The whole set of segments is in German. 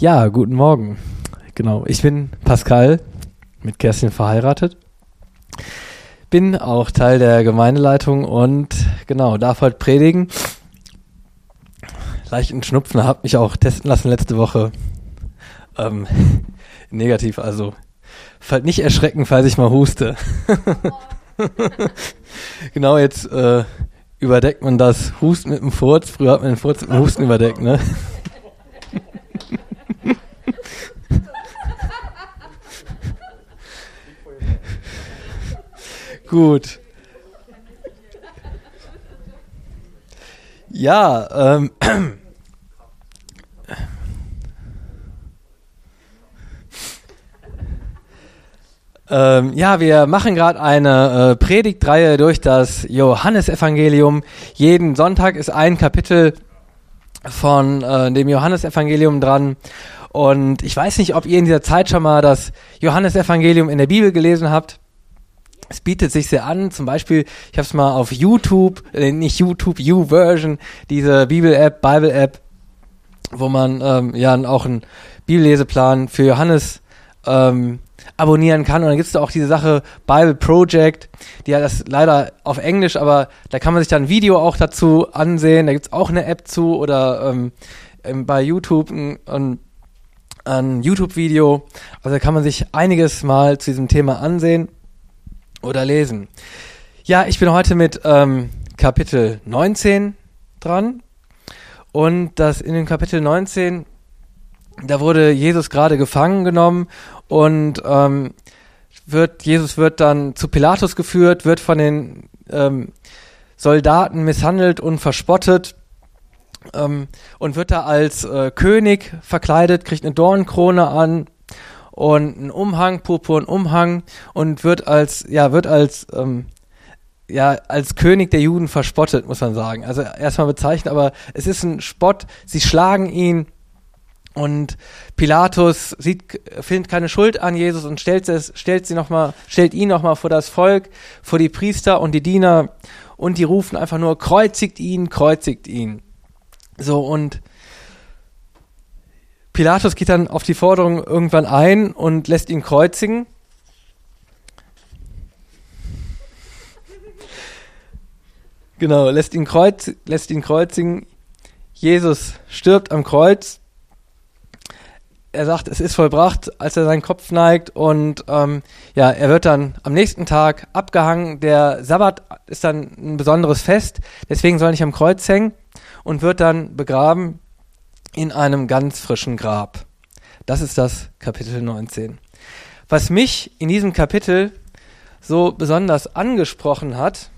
Ja, guten Morgen. Genau, ich bin Pascal, mit Kerstin verheiratet. Bin auch Teil der Gemeindeleitung und genau, darf heute predigen. Leichten Schnupfen, habe mich auch testen lassen letzte Woche. Ähm, negativ, also nicht erschrecken, falls ich mal huste. genau, jetzt äh, überdeckt man das Husten mit dem Furz. Früher hat man den Furz mit dem Husten überdeckt, ne? Gut. Ja, ähm. Ähm, ja, wir machen gerade eine äh, Predigtreihe durch das Johannesevangelium. Jeden Sonntag ist ein Kapitel von äh, dem Johannesevangelium dran. Und ich weiß nicht, ob ihr in dieser Zeit schon mal das Johannesevangelium in der Bibel gelesen habt. Es bietet sich sehr an, zum Beispiel, ich habe es mal auf YouTube, äh, nicht YouTube, U-Version, diese Bibel-App, Bible-App, wo man ähm, ja auch einen Bibelleseplan für Johannes ähm, abonnieren kann. Und dann gibt es da auch diese Sache Bible Project, die hat das leider auf Englisch, aber da kann man sich dann ein Video auch dazu ansehen. Da gibt es auch eine App zu oder ähm, bei YouTube ein, ein, ein YouTube-Video. Also da kann man sich einiges mal zu diesem Thema ansehen oder lesen. Ja, ich bin heute mit ähm, Kapitel 19 dran. Und das in dem Kapitel 19, da wurde Jesus gerade gefangen genommen und ähm, wird, Jesus wird dann zu Pilatus geführt, wird von den ähm, Soldaten misshandelt und verspottet ähm, und wird da als äh, König verkleidet, kriegt eine Dornenkrone an und einen Umhang, purpurnen Umhang und wird als, ja, wird als, ähm, ja, als König der Juden verspottet, muss man sagen. Also erstmal bezeichnet, aber es ist ein Spott. Sie schlagen ihn und Pilatus sieht, findet keine Schuld an Jesus und stellt es, stellt sie noch mal, stellt ihn nochmal vor das Volk, vor die Priester und die Diener und die rufen einfach nur, kreuzigt ihn, kreuzigt ihn. So und Pilatus geht dann auf die Forderung irgendwann ein und lässt ihn kreuzigen. Genau, lässt ihn, kreuz, lässt ihn kreuzigen. Jesus stirbt am Kreuz. Er sagt, es ist vollbracht, als er seinen Kopf neigt und ähm, ja, er wird dann am nächsten Tag abgehangen. Der Sabbat ist dann ein besonderes Fest, deswegen soll er nicht am Kreuz hängen und wird dann begraben in einem ganz frischen Grab. Das ist das Kapitel 19. Was mich in diesem Kapitel so besonders angesprochen hat,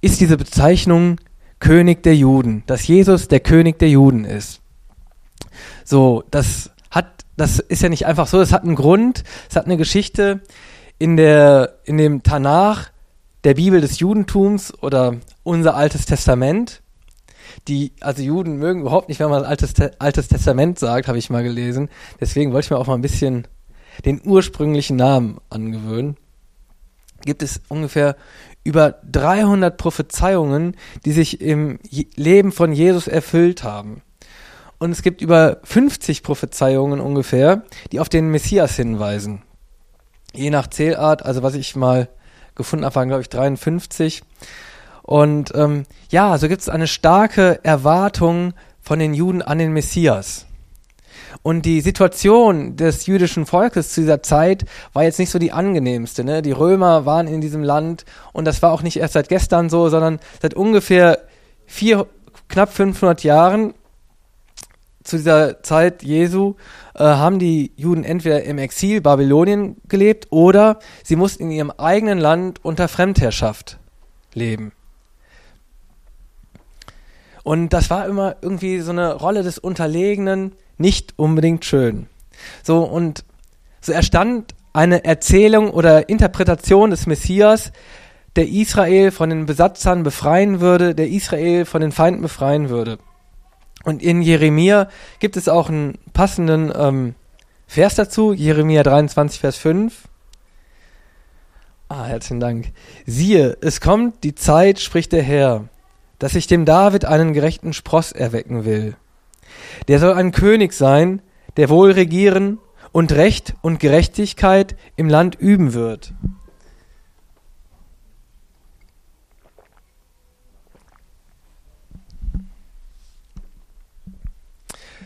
ist diese Bezeichnung König der Juden, dass Jesus der König der Juden ist. So, das hat, das ist ja nicht einfach so, es hat einen Grund, es hat eine Geschichte. In der, in dem Tanach der Bibel des Judentums oder unser Altes Testament. Die, also Juden mögen überhaupt nicht, wenn man Altes, Altes Testament sagt, habe ich mal gelesen. Deswegen wollte ich mir auch mal ein bisschen den ursprünglichen Namen angewöhnen. Gibt es ungefähr über 300 Prophezeiungen, die sich im Leben von Jesus erfüllt haben. Und es gibt über 50 Prophezeiungen ungefähr, die auf den Messias hinweisen. Je nach Zählart, also was ich mal gefunden habe, waren glaube ich 53. Und ähm, ja, so gibt es eine starke Erwartung von den Juden an den Messias. Und die Situation des jüdischen Volkes zu dieser Zeit war jetzt nicht so die angenehmste. Ne? Die Römer waren in diesem Land und das war auch nicht erst seit gestern so, sondern seit ungefähr vier, knapp 500 Jahren zu dieser Zeit Jesu äh, haben die Juden entweder im Exil Babylonien gelebt oder sie mussten in ihrem eigenen Land unter Fremdherrschaft leben. Und das war immer irgendwie so eine Rolle des Unterlegenen, nicht unbedingt schön. So, und so erstand eine Erzählung oder Interpretation des Messias, der Israel von den Besatzern befreien würde, der Israel von den Feinden befreien würde. Und in Jeremia gibt es auch einen passenden ähm, Vers dazu, Jeremia 23, Vers 5. Ah, herzlichen Dank. Siehe, es kommt die Zeit, spricht der Herr, dass ich dem David einen gerechten Spross erwecken will. Der soll ein König sein, der wohl regieren und Recht und Gerechtigkeit im Land üben wird.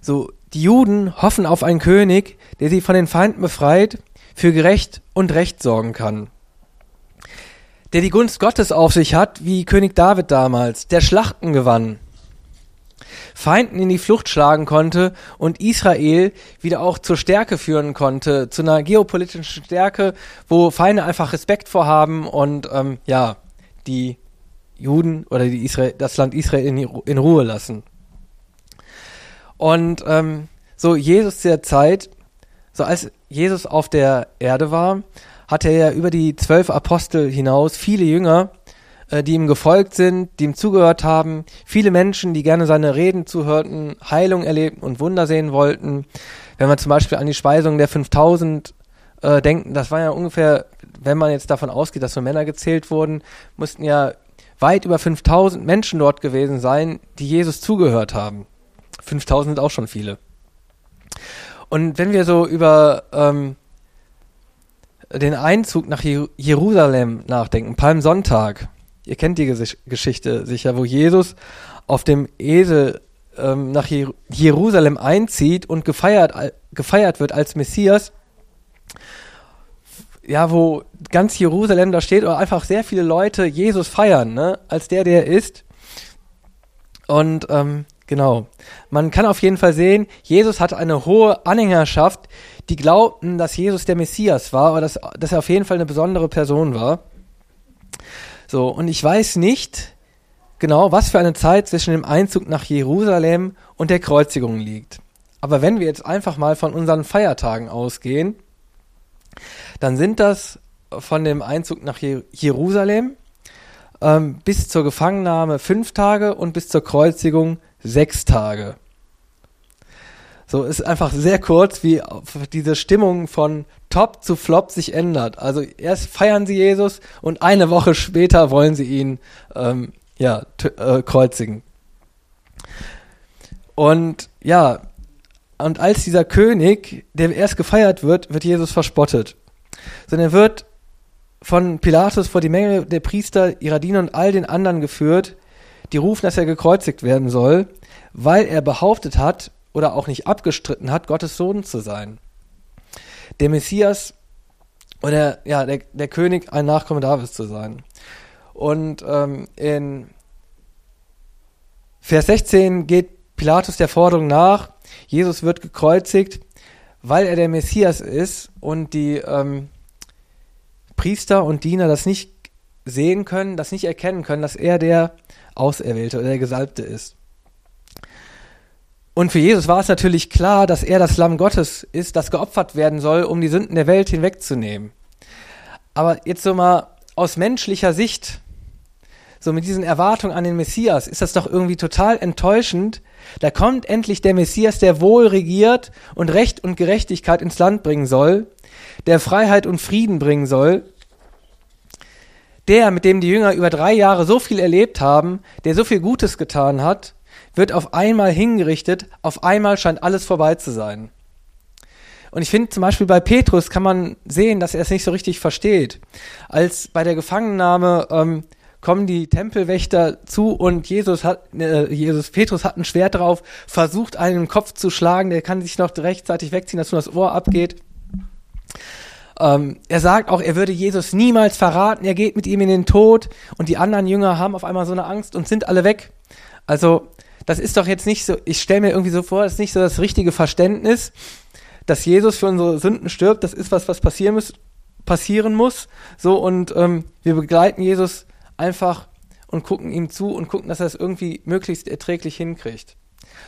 So, die Juden hoffen auf einen König, der sie von den Feinden befreit, für Gerecht und Recht sorgen kann. Der die Gunst Gottes auf sich hat, wie König David damals, der Schlachten gewann, Feinden in die Flucht schlagen konnte und Israel wieder auch zur Stärke führen konnte, zu einer geopolitischen Stärke, wo Feinde einfach Respekt vorhaben und ähm, ja, die Juden oder die Israel, das Land Israel in, in Ruhe lassen. Und ähm, so Jesus der Zeit, so als Jesus auf der Erde war, hatte er ja über die zwölf Apostel hinaus viele Jünger, äh, die ihm gefolgt sind, die ihm zugehört haben, viele Menschen, die gerne seine Reden zuhörten, Heilung erlebten und Wunder sehen wollten. Wenn man zum Beispiel an die Speisung der 5000 äh, denken, das war ja ungefähr, wenn man jetzt davon ausgeht, dass nur Männer gezählt wurden, mussten ja weit über 5000 Menschen dort gewesen sein, die Jesus zugehört haben. 5000 sind auch schon viele. Und wenn wir so über ähm, den Einzug nach Jerusalem nachdenken, Palmsonntag, ihr kennt die Ges Geschichte sicher, wo Jesus auf dem Esel ähm, nach Jer Jerusalem einzieht und gefeiert, gefeiert wird als Messias. Ja, wo ganz Jerusalem da steht oder einfach sehr viele Leute Jesus feiern, ne, als der, der ist. Und ähm, Genau. Man kann auf jeden Fall sehen, Jesus hatte eine hohe Anhängerschaft, die glaubten, dass Jesus der Messias war oder dass, dass er auf jeden Fall eine besondere Person war. So, und ich weiß nicht genau, was für eine Zeit zwischen dem Einzug nach Jerusalem und der Kreuzigung liegt. Aber wenn wir jetzt einfach mal von unseren Feiertagen ausgehen, dann sind das von dem Einzug nach Jerusalem ähm, bis zur Gefangennahme fünf Tage und bis zur Kreuzigung sechs Tage. So ist einfach sehr kurz, wie diese Stimmung von Top zu Flop sich ändert. Also erst feiern sie Jesus und eine Woche später wollen sie ihn ähm, ja äh, kreuzigen. Und ja, und als dieser König, der erst gefeiert wird, wird Jesus verspottet. Sondern er wird von Pilatus vor die Menge der Priester, ihrer Diener und all den anderen geführt, die rufen, dass er gekreuzigt werden soll, weil er behauptet hat oder auch nicht abgestritten hat, Gottes Sohn zu sein. Der Messias oder ja, der, der König, ein Nachkomme Davids zu sein. Und ähm, in Vers 16 geht Pilatus der Forderung nach, Jesus wird gekreuzigt, weil er der Messias ist und die ähm, Priester und Diener das nicht sehen können, das nicht erkennen können, dass er der Auserwählte oder der Gesalbte ist. Und für Jesus war es natürlich klar, dass er das Lamm Gottes ist, das geopfert werden soll, um die Sünden der Welt hinwegzunehmen. Aber jetzt so mal aus menschlicher Sicht, so mit diesen Erwartungen an den Messias, ist das doch irgendwie total enttäuschend. Da kommt endlich der Messias, der wohl regiert und Recht und Gerechtigkeit ins Land bringen soll, der Freiheit und Frieden bringen soll der, mit dem die Jünger über drei Jahre so viel erlebt haben, der so viel Gutes getan hat, wird auf einmal hingerichtet, auf einmal scheint alles vorbei zu sein. Und ich finde zum Beispiel bei Petrus kann man sehen, dass er es nicht so richtig versteht. Als bei der Gefangennahme ähm, kommen die Tempelwächter zu und Jesus hat, äh, Jesus, Petrus hat ein Schwert drauf, versucht einen Kopf zu schlagen, der kann sich noch rechtzeitig wegziehen, dass nur das Ohr abgeht. Ähm, er sagt auch, er würde Jesus niemals verraten, er geht mit ihm in den Tod und die anderen Jünger haben auf einmal so eine Angst und sind alle weg. Also, das ist doch jetzt nicht so, ich stelle mir irgendwie so vor, das ist nicht so das richtige Verständnis, dass Jesus für unsere Sünden stirbt, das ist was, was passieren muss, passieren muss. So, und ähm, wir begleiten Jesus einfach und gucken ihm zu und gucken, dass er es irgendwie möglichst erträglich hinkriegt.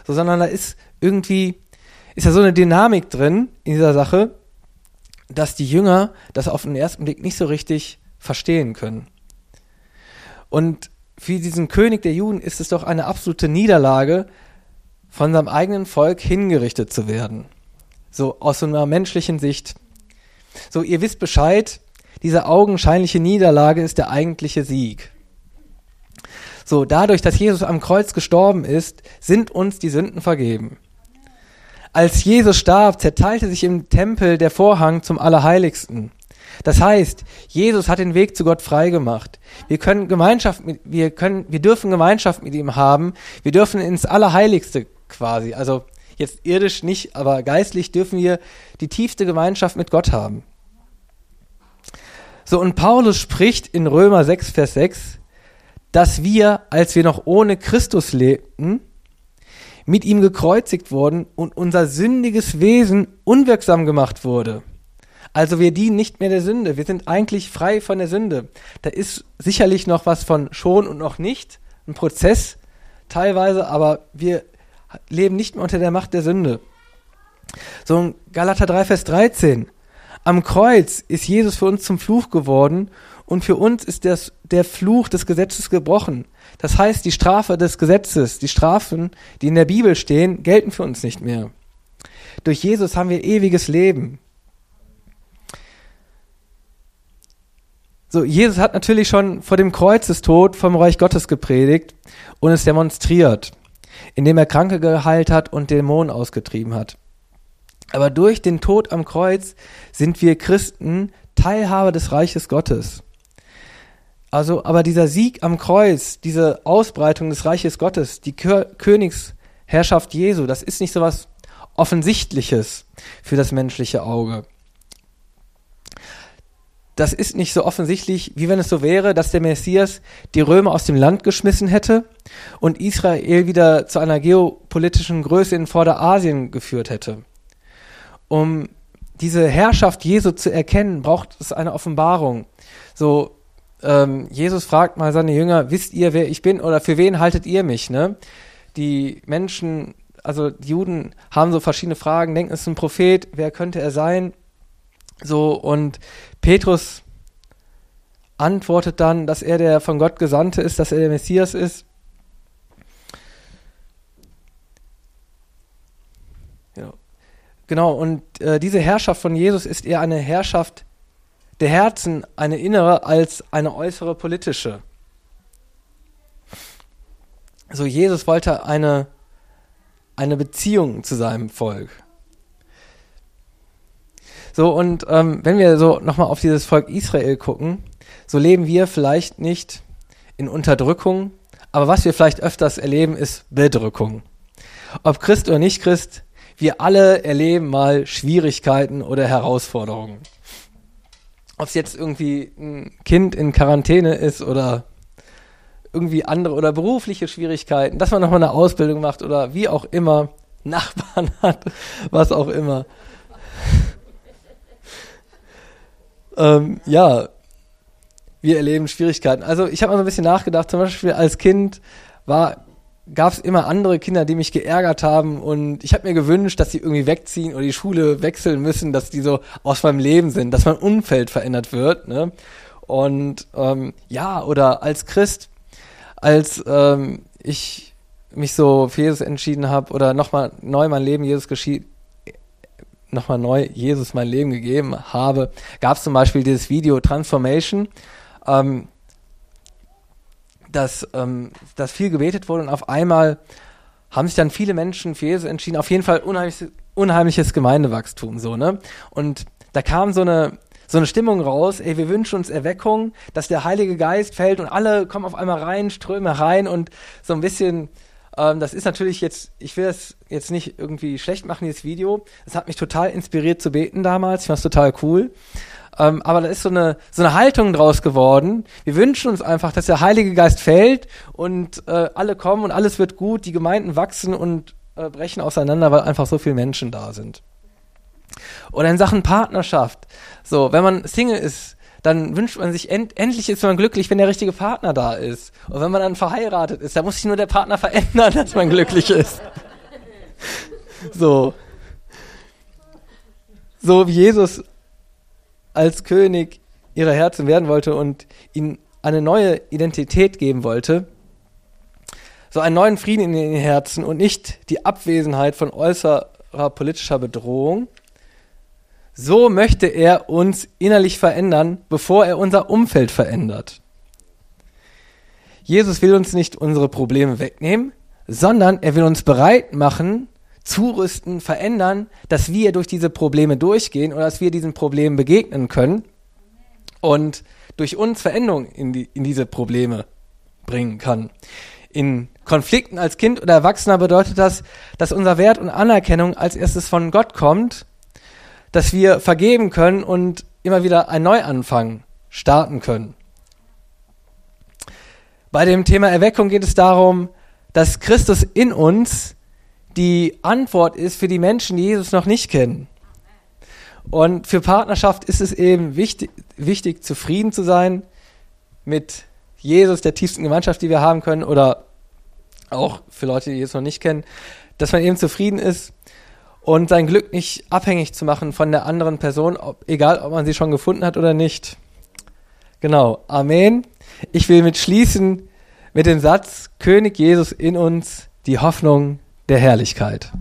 So, sondern da ist irgendwie, ist ja so eine Dynamik drin in dieser Sache, dass die Jünger das auf den ersten Blick nicht so richtig verstehen können. Und für diesen König der Juden ist es doch eine absolute Niederlage, von seinem eigenen Volk hingerichtet zu werden. So aus so einer menschlichen Sicht. So, ihr wisst Bescheid, diese augenscheinliche Niederlage ist der eigentliche Sieg. So, dadurch, dass Jesus am Kreuz gestorben ist, sind uns die Sünden vergeben. Als Jesus starb, zerteilte sich im Tempel der Vorhang zum Allerheiligsten. Das heißt, Jesus hat den Weg zu Gott freigemacht. Wir können Gemeinschaft mit, wir können, wir dürfen Gemeinschaft mit ihm haben. Wir dürfen ins Allerheiligste quasi. Also jetzt irdisch nicht, aber geistlich dürfen wir die tiefste Gemeinschaft mit Gott haben. So, und Paulus spricht in Römer 6, Vers 6, dass wir, als wir noch ohne Christus lebten, mit ihm gekreuzigt wurden und unser sündiges Wesen unwirksam gemacht wurde. Also wir dienen nicht mehr der Sünde. Wir sind eigentlich frei von der Sünde. Da ist sicherlich noch was von schon und noch nicht, ein Prozess teilweise, aber wir leben nicht mehr unter der Macht der Sünde. So in Galater 3, Vers 13. Am Kreuz ist Jesus für uns zum Fluch geworden und für uns ist das, der Fluch des Gesetzes gebrochen. Das heißt, die Strafe des Gesetzes, die Strafen, die in der Bibel stehen, gelten für uns nicht mehr. Durch Jesus haben wir ewiges Leben. So, Jesus hat natürlich schon vor dem Kreuzestod vom Reich Gottes gepredigt und es demonstriert, indem er Kranke geheilt hat und Dämonen ausgetrieben hat. Aber durch den Tod am Kreuz sind wir Christen Teilhaber des Reiches Gottes. Also, aber dieser Sieg am Kreuz, diese Ausbreitung des Reiches Gottes, die Kö Königsherrschaft Jesu, das ist nicht so was Offensichtliches für das menschliche Auge. Das ist nicht so offensichtlich, wie wenn es so wäre, dass der Messias die Römer aus dem Land geschmissen hätte und Israel wieder zu einer geopolitischen Größe in Vorderasien geführt hätte um diese Herrschaft Jesu zu erkennen, braucht es eine Offenbarung. So, ähm, Jesus fragt mal seine Jünger, wisst ihr, wer ich bin oder für wen haltet ihr mich? Ne? Die Menschen, also die Juden haben so verschiedene Fragen, denken, es ist ein Prophet, wer könnte er sein? So, und Petrus antwortet dann, dass er der von Gott Gesandte ist, dass er der Messias ist. Genau, und äh, diese Herrschaft von Jesus ist eher eine Herrschaft der Herzen, eine innere als eine äußere politische. So, Jesus wollte eine, eine Beziehung zu seinem Volk. So, und ähm, wenn wir so nochmal auf dieses Volk Israel gucken, so leben wir vielleicht nicht in Unterdrückung, aber was wir vielleicht öfters erleben, ist Bedrückung. Ob Christ oder nicht Christ, wir alle erleben mal Schwierigkeiten oder Herausforderungen. Ob es jetzt irgendwie ein Kind in Quarantäne ist oder irgendwie andere oder berufliche Schwierigkeiten, dass man nochmal eine Ausbildung macht oder wie auch immer, Nachbarn hat, was auch immer. ähm, ja, wir erleben Schwierigkeiten. Also ich habe mal so ein bisschen nachgedacht, zum Beispiel als Kind war gab es immer andere Kinder, die mich geärgert haben und ich habe mir gewünscht, dass sie irgendwie wegziehen oder die Schule wechseln müssen, dass die so aus meinem Leben sind, dass mein Umfeld verändert wird. Ne? Und ähm, ja, oder als Christ, als ähm, ich mich so für Jesus entschieden habe oder nochmal neu mein Leben Jesus geschieht, nochmal neu Jesus mein Leben gegeben habe, gab es zum Beispiel dieses Video Transformation. Ähm, dass, ähm, dass viel gebetet wurde und auf einmal haben sich dann viele Menschen für Jesus entschieden. Auf jeden Fall unheimliches, unheimliches Gemeindewachstum, so, ne? Und da kam so eine, so eine Stimmung raus, ey, wir wünschen uns Erweckung, dass der Heilige Geist fällt und alle kommen auf einmal rein, strömen rein und so ein bisschen, ähm, das ist natürlich jetzt, ich will das jetzt nicht irgendwie schlecht machen, dieses Video. Es hat mich total inspiriert zu beten damals, ich fand es total cool. Ähm, aber da ist so eine, so eine Haltung draus geworden. Wir wünschen uns einfach, dass der Heilige Geist fällt und äh, alle kommen und alles wird gut, die Gemeinden wachsen und äh, brechen auseinander, weil einfach so viele Menschen da sind. Oder in Sachen Partnerschaft. So, wenn man Single ist, dann wünscht man sich, end, endlich ist man glücklich, wenn der richtige Partner da ist. Und wenn man dann verheiratet ist, dann muss sich nur der Partner verändern, dass man glücklich ist. So. So wie Jesus als König ihrer Herzen werden wollte und ihnen eine neue Identität geben wollte, so einen neuen Frieden in den Herzen und nicht die Abwesenheit von äußerer politischer Bedrohung, so möchte er uns innerlich verändern, bevor er unser Umfeld verändert. Jesus will uns nicht unsere Probleme wegnehmen, sondern er will uns bereit machen, zurüsten, verändern, dass wir durch diese Probleme durchgehen oder dass wir diesen Problemen begegnen können und durch uns Veränderung in, die, in diese Probleme bringen kann. In Konflikten als Kind oder Erwachsener bedeutet das, dass unser Wert und Anerkennung als erstes von Gott kommt, dass wir vergeben können und immer wieder ein Neuanfang starten können. Bei dem Thema Erweckung geht es darum, dass Christus in uns die Antwort ist für die Menschen, die Jesus noch nicht kennen. Und für Partnerschaft ist es eben wichtig, wichtig, zufrieden zu sein mit Jesus, der tiefsten Gemeinschaft, die wir haben können, oder auch für Leute, die Jesus noch nicht kennen, dass man eben zufrieden ist und sein Glück nicht abhängig zu machen von der anderen Person, ob, egal ob man sie schon gefunden hat oder nicht. Genau, Amen. Ich will mit schließen mit dem Satz, König Jesus in uns, die Hoffnung der Herrlichkeit.